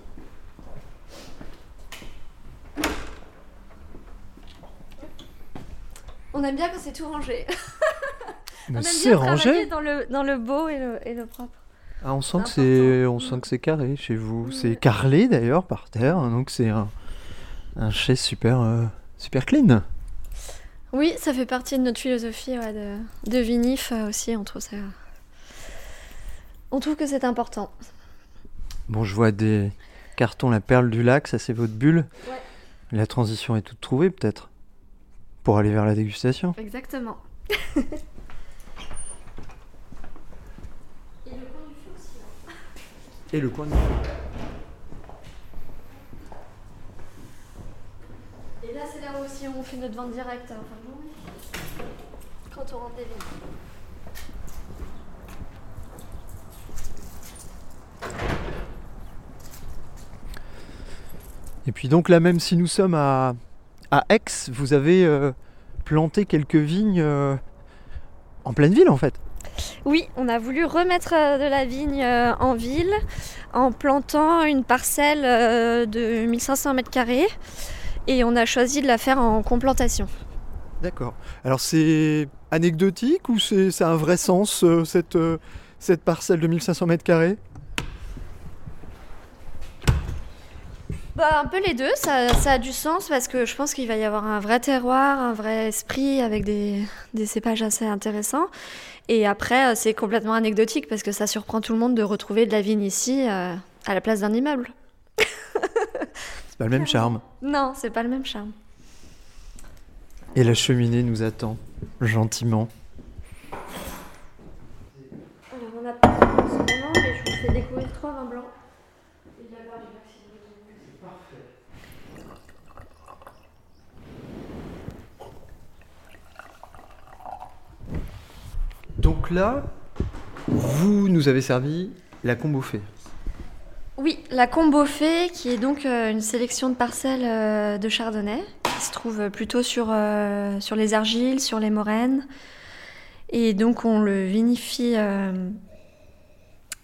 S6: On aime bien quand c'est tout rangé. [laughs] On
S5: Mais
S6: aime
S5: c'est rangé.
S6: dans le, dans le beau et le, et le propre.
S5: Ah, on sent que
S6: C'est
S5: c'est,
S6: important.
S5: on sent que c'est carré chez vous.
S6: Oui.
S5: C'est carrelé d'ailleurs par terre, hein, donc c'est un, un super, euh, super clean.
S6: Oui, ça fait partie de notre philosophie ouais, de, de vinif euh, aussi. On trouve ça. On trouve que c'est important.
S5: Bon, je vois des cartons La Perle du Lac, ça c'est votre bulle.
S6: Ouais.
S5: La transition est toute trouvée peut-être pour aller vers la dégustation.
S6: Exactement. [laughs] Et le coin du feu aussi.
S5: Et le coin de...
S6: Et là, c'est là où aussi on fait notre vente directe. hein, Quand on rentre des vignes.
S5: Et puis donc là même si nous sommes à, à Aix, vous avez euh, planté quelques vignes euh, en pleine ville en fait.
S6: Oui, on a voulu remettre euh, de la vigne en ville en plantant une parcelle de 1500 m2 et on a choisi de la faire en complantation.
S5: D'accord. Alors c'est anecdotique ou c'est, un vrai sens cette, cette parcelle de 1500 m2
S6: Bah, un peu les deux, ça, ça a du sens parce que je pense qu'il va y avoir un vrai terroir, un vrai esprit avec des, des cépages assez intéressants. Et après, euh, c'est complètement anecdotique parce que ça surprend tout le monde de retrouver de la vigne ici euh, à la place d'un immeuble.
S5: C'est pas le même charme.
S6: Non, c'est pas le même charme.
S5: Et la cheminée nous attend gentiment.
S6: Alors, on a pas en ce moment, mais je vous fais découvrir trois vins blancs.
S5: Donc là, vous nous avez servi la combo fée.
S6: Oui, la Combo Fée, qui est donc euh, une sélection de parcelles euh, de chardonnay, qui se trouve plutôt sur, euh, sur les argiles, sur les moraines. Et donc on le vinifie euh,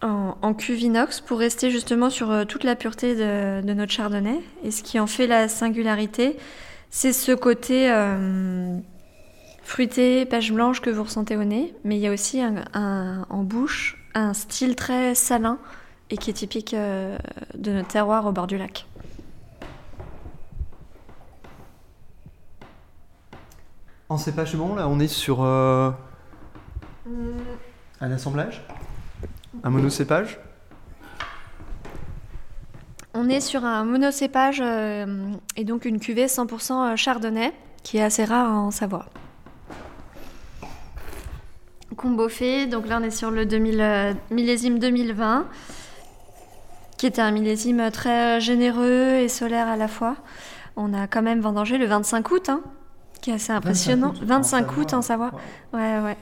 S6: en, en cuve inox pour rester justement sur euh, toute la pureté de, notre chardonnay. Et ce qui en fait la singularité, c'est ce côté euh, fruité, pêche blanche que vous ressentez au nez. Mais il y a aussi un- un- en bouche un style très salin et qui est typique euh, de notre terroir au bord du lac.
S5: En cépagement, là, on est sur euh, un assemblage? Un monocépage?
S6: On est sur un monocépage euh, et donc une cuvée 100% chardonnay qui est assez rare en Savoie. Combo fait, donc là on est sur le 2000, euh, millésime 2020 qui était un millésime très généreux et solaire à la fois. On a quand même vendangé le 25 août, hein, qui est assez impressionnant. 25 août en Savoie. Ouais, ouais.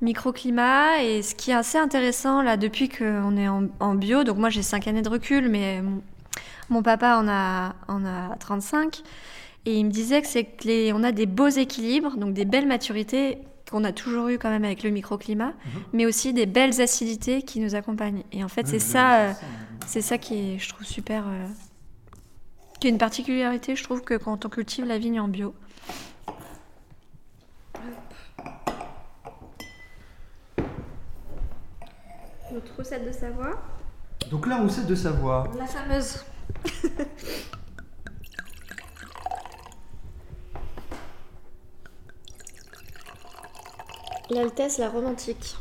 S6: Microclimat, et ce qui est assez intéressant là, depuis qu'on est en, en bio, donc moi j'ai 5 années de recul, mais mon, mon papa en a, en a 35, et il me disait que c'est que les, on a des beaux équilibres, donc des belles maturités qu'on a toujours eu quand même avec le microclimat, mais aussi des belles acidités qui nous accompagnent. Et en fait, c'est ça, euh, c'est ça qui est, je trouve, super. euh, qui est une particularité, je trouve, que quand on cultive la vigne en bio. Notre recette de Savoie
S5: Donc la recette de Savoie.
S6: La fameuse. [laughs] L'Altesse, la romantique.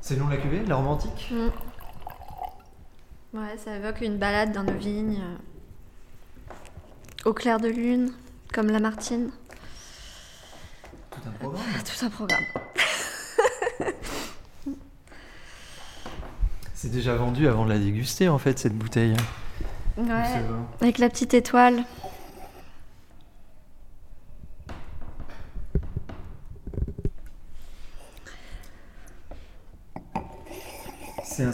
S5: C'est le nom de la cuvée, la romantique?
S6: Ouais, ça évoque une balade dans nos vignes. euh, Au clair de lune, comme Lamartine.
S5: Tout un programme.
S6: Tout un programme. [laughs]
S5: C'est déjà vendu avant de la déguster en fait cette bouteille.
S6: Ouais. Avec la petite étoile.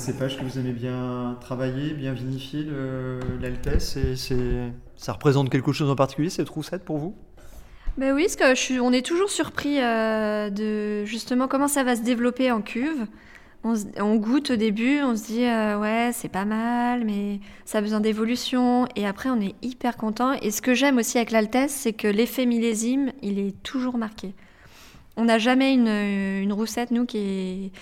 S5: Cépage que vous aimez bien travailler, bien vinifier, l'Altesse. c'est- Ça représente quelque chose en particulier cette roussette pour vous?
S6: Ben oui, parce que on est toujours surpris euh, de justement comment ça va se développer en cuve. On, goûte au début, on se dit euh, ouais c'est pas mal, mais ça a besoin d'évolution. Et après on est hyper content. Et ce que j'aime aussi avec l'Altesse, c'est que l'effet millésime, il est toujours marqué. On n'a jamais une roussette nous qui est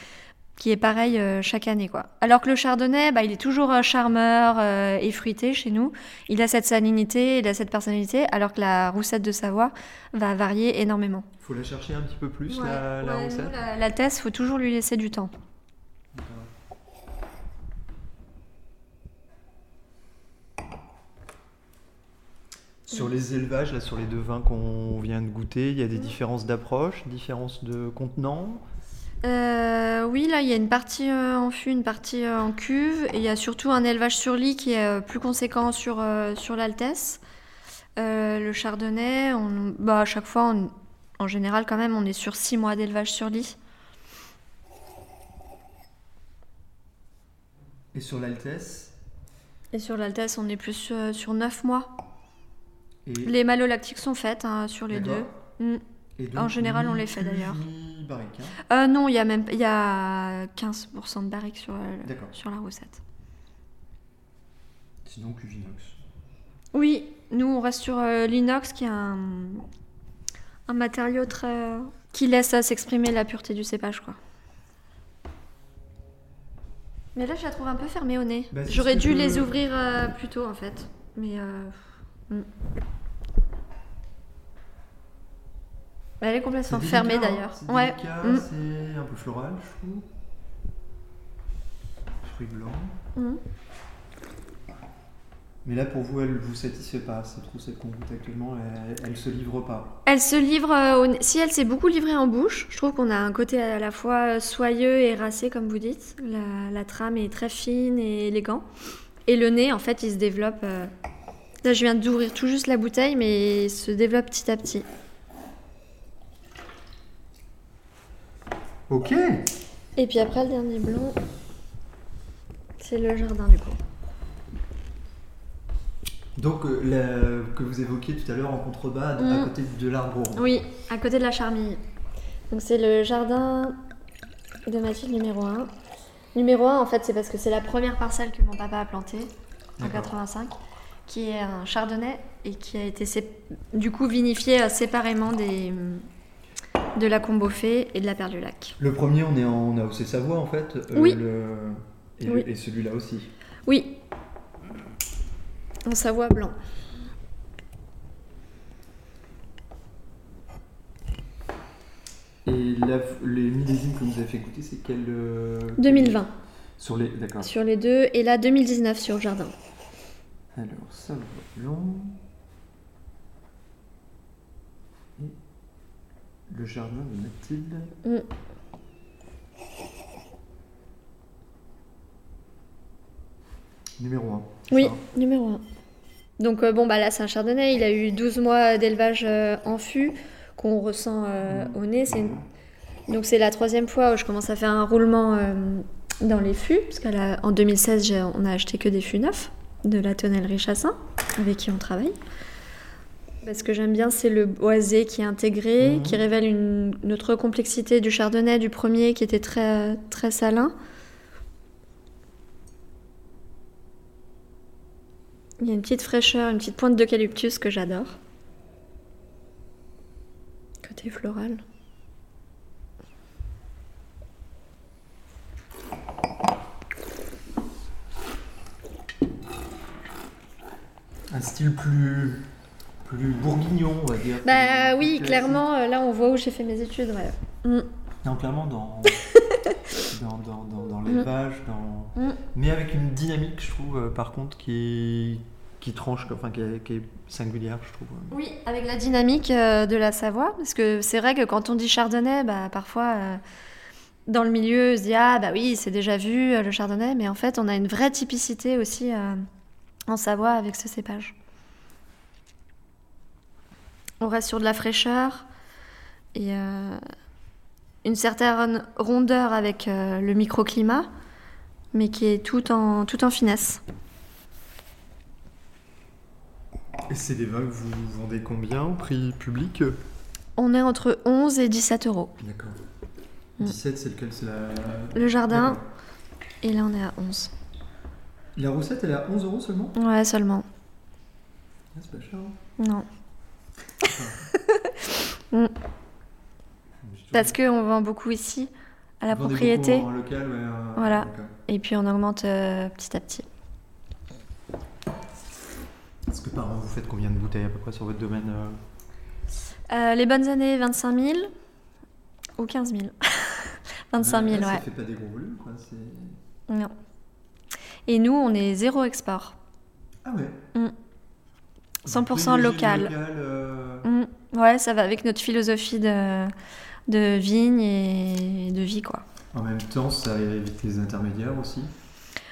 S6: qui est pareille euh, chaque année quoi. Alors que le chardonnay, bah, il est toujours euh, charmeur euh, et fruité chez nous. Il a cette salinité, il a cette personnalité, alors que la roussette de Savoie va varier énormément.
S5: Il faut la chercher un petit peu plus, la, la roussette.
S6: nous, la, la Tess, faut toujours lui laisser du temps.
S5: Sur les élevages, là, sur les deux vins qu'on vient de goûter, il y a des différences d'approche, différences de contenant.
S6: Euh, oui, là, il y a une partie euh, en fût, une partie euh, en cuve, et il y a surtout un élevage sur lit qui est plus conséquent sur, sur l'Altesse. Le chardonnay, on, bah, à chaque fois, on- en général, quand même, on est sur 6 mois d'élevage sur lit.
S5: Et sur l'Altesse?
S6: Et sur l'Altesse, on est plus sur 9 mois.
S5: Et,
S6: Les malolactiques sont faites hein, sur les deux. Mm.
S5: Et donc,
S6: En général, on les fait, d'ailleurs.
S5: barrique, hein.
S6: Euh, non, il y a même il y a 15% de barrique sur, euh, le- sur la recette.
S5: Sinon, cuve inox.
S6: Oui, nous on reste sur euh, l'inox qui est un, un matériau très qui laisse s'exprimer la pureté du cépage quoi. Mais là je la trouve un peu fermée au nez.
S5: Bah,
S6: J'aurais
S5: que
S6: dû les ouvrir euh, plus tôt en fait. Mais euh, hmm. Elle est complètement fermée d'ailleurs.
S5: C'est
S6: Ouais. Mm.
S5: c'est un peu floral, je trouve. Fruits blancs.
S6: Mm.
S5: Mais là, pour vous, elle vous satisfait pas, cette roussette qu'on goûte actuellement, elle, elle se livre pas.
S6: Elle se livre, euh, si elle s'est beaucoup livrée en bouche, je trouve qu'on a un côté à la fois soyeux et racé, comme vous dites. La, la trame est très fine et élégant. Et le nez, en fait, il se développe. euh, Là, je viens d'ouvrir tout juste la bouteille, mais il se développe petit à petit.
S5: Ok
S6: Et puis après, le dernier blanc, c'est le jardin du coup.
S5: Donc, euh, la- que vous évoquiez tout à l'heure en contrebas, à
S6: Mm.
S5: côté de l'arbre rond.
S6: Oui, à côté de la charmille. Donc c'est le jardin de Mathilde numéro 1. Numéro 1, en fait, c'est parce que c'est la première parcelle que mon papa a plantée en
S5: D'accord.
S6: 85, qui est un chardonnay et qui a été du coup vinifié euh, séparément des, de la Combofée et de la Perle du Lac.
S5: Le premier, on est en AOC Savoie, en fait. euh,
S6: Oui.
S5: le- Et,
S6: Oui.
S5: et celui-là aussi.
S6: Oui, en Savoie blanc.
S5: Et là, les millésimes que vous avez fait goûter, c'est quel euh,
S6: 2020
S5: Sur les. D'accord.
S6: sur les deux et là 2019 sur le jardin.
S5: Alors, Savoie blanc. Et le jardin de Mathilde.
S6: Mm.
S5: Numéro 1.
S6: Oui, numéro 1. Donc euh, bon, bah là c'est un chardonnay, il a eu 12 mois d'élevage euh, en fût qu'on ressent euh, au nez. Une- Donc c'est la troisième fois où je commence à faire un roulement dans les fûts, parce qu'en 2016 j'ai- on a acheté que des fûts neufs de la tonnellerie Chassin, avec qui on travaille. Parce que j'aime bien, c'est le boisé qui est intégré,
S5: Mhm.
S6: qui révèle une, une autre complexité du chardonnay, du premier qui était très, très salin. Il y a une petite fraîcheur, une petite pointe d'eucalyptus que j'adore. Côté floral.
S5: Un style plus. Plus bourguignon, on va dire.
S6: Bah
S5: Plus-
S6: oui,
S5: plus
S6: clairement, euh, là on voit où j'ai fait mes études. ouais. Mm.
S5: Non, clairement dans, [laughs] dans, dans, dans, dans l'élevage, dans...
S6: Mm.
S5: mais avec une dynamique, je trouve, euh, par contre, qui, qui tranche, enfin, qui est, qui est singulière, je trouve.
S6: Oui, avec la dynamique euh, de la Savoie, parce que c'est vrai que quand on dit chardonnay, bah, parfois euh, dans le milieu, on se dit ah bah oui, c'est déjà vu euh, le chardonnay, mais en fait on a une vraie typicité aussi euh, en Savoie avec ce cépage. On reste sur de la fraîcheur et euh, une certaine rondeur avec euh, le microclimat, mais qui est tout en, tout en finesse.
S5: Et c'est des vins que vous vendez combien au prix public?
S6: On est entre 11 et 17 euros.
S5: D'accord.
S6: Mm.
S5: 17, c'est lequel? C'est la.
S6: Le jardin, et là on est à 11.
S5: La roussette, elle est à 11 euros seulement?
S6: Ouais, seulement.
S5: Ah, C'est pas cher. hein.
S6: Non.
S5: Suis [laughs]
S6: Parce qu'on vend beaucoup ici, à la propriété,
S5: En local, ouais. euh,
S6: Voilà. et puis on augmente euh, petit à petit.
S5: Est-ce que par an, vous faites combien de bouteilles à peu près sur votre domaine euh
S6: Euh, les bonnes années, 25 000 ou 15 000. 25 000,
S5: Ouais,
S6: ouais.
S5: Ça fait pas des gros volumes, quoi. c'est-
S6: Non. Et nous, on est zéro export.
S5: Ah ouais
S6: Mm.
S5: Vous
S6: 100%
S5: privilégiez le
S6: local.
S5: Euh,
S6: Mm. Ouais, ça va avec notre philosophie de, de vigne et de vie, quoi.
S5: En même temps, ça évite les intermédiaires aussi?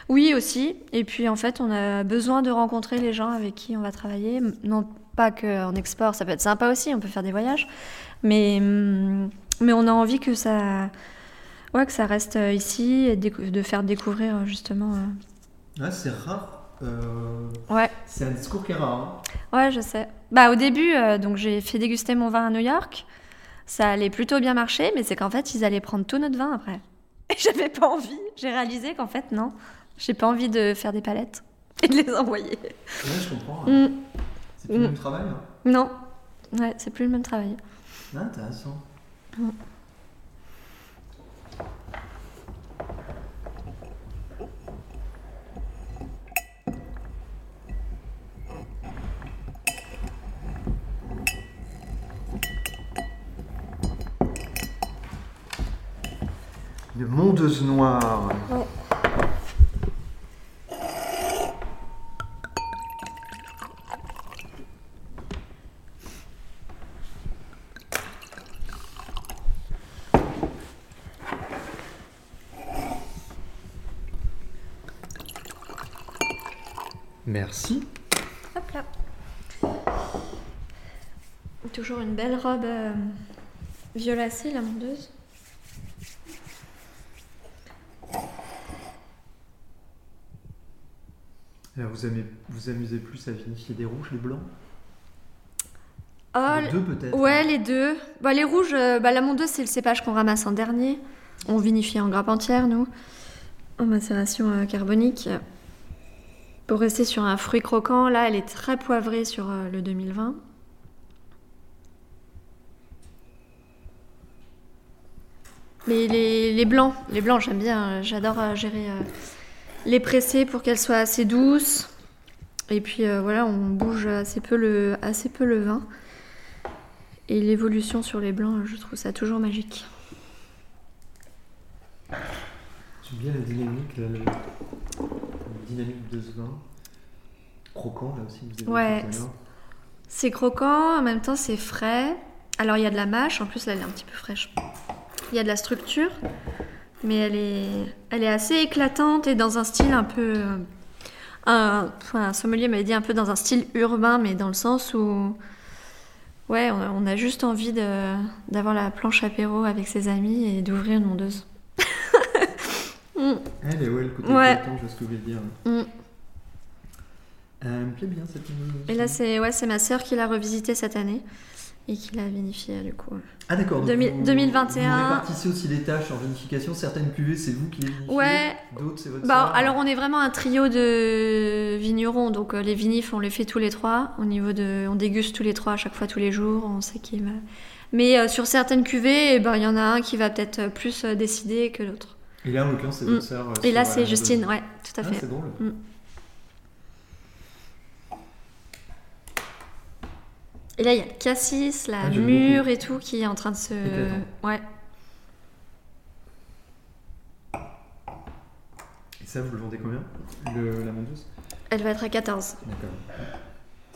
S6: Oui, aussi. Et puis, en fait, on a besoin de rencontrer les gens avec qui on va travailler. Non pas qu'en export, ça peut être sympa aussi, on peut faire des voyages. Mais, hum, mais on a envie que ça, ouais, que ça reste euh, ici et de faire découvrir, justement. euh,
S5: Ouais, c'est rare. euh,
S6: Ouais,
S5: C'est un discours qui est rare. hein.
S6: Ouais, je sais. Bah, au début, euh, donc j'ai fait déguster mon vin à New York. Ça allait plutôt bien marcher, mais c'est qu'en fait, ils allaient prendre tout notre vin après. [laughs] Et j'avais pas envie. J'ai réalisé qu'en fait, non. J'ai pas envie de faire des palettes [laughs] et de les envoyer.
S5: Ouais, je comprends.
S6: Mm.
S5: C'est plus le même travail. Hein.
S6: Non. Ouais, c'est plus le même travail.
S5: Ah, intéressant. Une mondeuse noire. Merci.
S6: Hop là. Toujours une belle robe euh, violacée, la mondeuse.
S5: Vous, aimez, vous amusez plus à vinifier des rouges, les blancs?
S6: Oh,
S5: Les deux peut-être
S6: Ouais, les deux. Bah, les rouges, euh, bah, la mondeuse, c'est le cépage qu'on ramasse en dernier. On vinifie en grappe entière, nous, en macération euh, carbonique. Pour rester sur un fruit croquant, là, elle est très poivrée sur euh, le 2020. Mais les, les blancs, les blancs, j'aime bien. euh, J'adore gérer euh, les presser pour qu'elles soient assez douces. Et puis euh, voilà, on bouge assez peu le, assez peu le vin. Et l'évolution sur les blancs, je trouve ça toujours magique.
S5: J'aime bien la dynamique, la dynamique de ce vin? Croquant, là aussi, vous avez
S6: Ouais. C'est croquant, en même temps c'est frais. Alors il y a de la mâche, en plus là elle est un petit peu fraîche. Il y a de la structure, mais elle est, elle est assez éclatante et dans un style un peu... euh, Un, un sommelier m'avait dit un peu dans un style urbain, mais dans le sens où... Ouais, on a, juste envie de- d'avoir la planche apéro avec ses amis et d'ouvrir une mondeuse. [laughs] Mm.
S5: Elle est ouais, le côté
S6: Ouais.
S5: je vois ce que vous voulez dire.
S6: Mm.
S5: Euh, elle me plaît bien cette mondeuse.
S6: Et là c'est ouais, c'est ma sœur qui l'a revisité cette année et qui l'a vinifié du coup.
S5: Ah d'accord. donc
S6: 2000
S5: vous-
S6: 2021.
S5: Vous répartissez aussi les tâches en vinification. Certaines cuvées, c'est vous qui les vinifiez.
S6: Ouais.
S5: D'autres, c'est votre
S6: Bah,
S5: sœur.
S6: alors on est vraiment un trio de vignerons, donc euh, les vinifs on les fait tous les trois. Au niveau de, on déguste tous les trois à chaque fois tous les jours, on sait qui va. Mais euh, sur certaines cuvées, eh ben, il y en a un qui va peut-être plus euh, décider que l'autre.
S5: Et là, en l'occurrence, c'est
S6: Mm.
S5: votre sœur. euh,
S6: Et là c'est Justine, ouais, tout à
S5: Ah,
S6: fait.
S5: c'est drôle.
S6: Mm. Et là il y a le cassis, la
S5: Ah,
S6: mûre et tout qui est en train de se, ouais.
S5: Et ça, vous le vendez combien? Le, La mondeuse
S6: Elle va être à 14.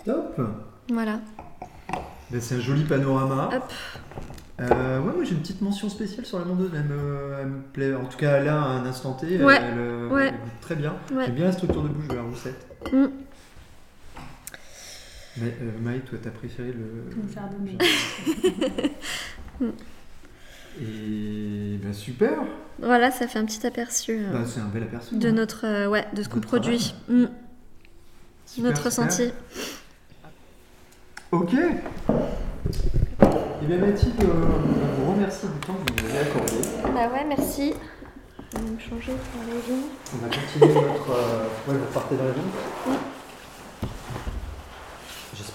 S5: D'accord. Top
S6: Voilà.
S5: Ben, C'est un joli panorama.
S6: Hop.
S5: Euh, ouais, moi j'ai une petite mention spéciale sur la mondeuse. Elle me, elle me plaît. En tout cas, là, à un instant T,
S6: Ouais,
S5: elle,
S6: ouais.
S5: elle goûte très bien.
S6: Ouais.
S5: J'aime bien la structure de bouche de la roussette.
S6: Mm.
S5: Mais euh, Maï, toi, t'as préféré le.
S7: Me faire donner. [laughs]
S5: Et ben super.
S6: Voilà, ça fait un petit aperçu euh,
S5: Bah, c'est un bel aperçu.
S6: de
S5: hein.
S6: notre, euh, ouais, de ce qu'on produit. Mm.
S5: Super,
S6: Notre ressenti.
S5: Ok. Et bien Mathilde, euh, on vous remercie du temps que vous nous avez accordé.
S6: Bah ouais, merci. On va me changer pour les vignes.
S5: On va continuer notre. euh, Ouais, vous repartez dans la. J'espère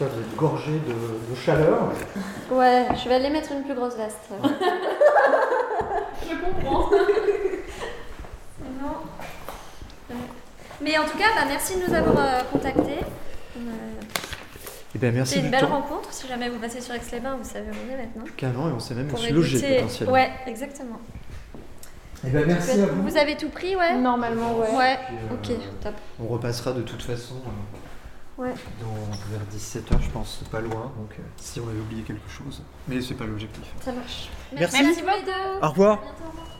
S5: que vous êtes gorgé de, de chaleur.
S6: Ouais, je vais aller mettre une plus grosse veste. [laughs]
S7: Je comprends.
S6: Sinon- Mais en tout cas, bah, merci de nous avoir euh, contactés. On a
S5: Et bien merci
S6: fait une belle
S5: temps.
S6: rencontre. Si jamais vous passez sur Aix-les-Bains, vous savez où on est maintenant.
S5: Carrément, et on s'est même aussi logé
S6: écouter-
S5: potentiellement.
S6: Ouais, exactement.
S5: Et bien merci à vous.
S6: Vous avez tout pris, ouais?
S7: Normalement, ouais.
S6: Ouais,
S5: Puis,
S6: ok,
S5: euh,
S6: top.
S5: On repassera de toute façon euh,
S6: Ouais.
S5: dans, vers 17h, je pense, pas loin. Donc euh, si on avait oublié quelque chose. Mais c'est pas l'objectif.
S6: Ça marche.
S5: Merci.
S6: Merci les deux.
S5: Au revoir.
S6: À bientôt.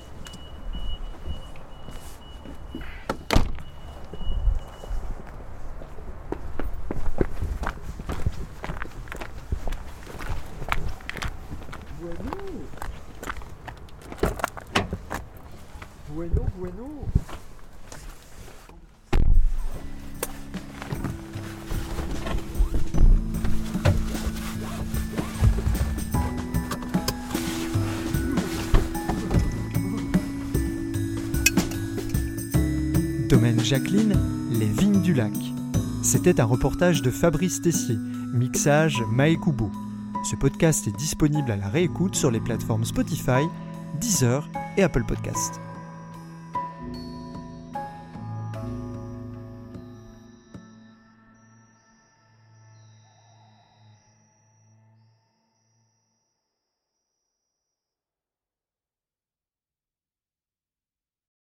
S5: Jacqueline, les vignes du lac. C'était un reportage de Fabrice Tessier, mixage Maekubo. Ce podcast est disponible à la réécoute sur les plateformes Spotify, Deezer et Apple Podcast.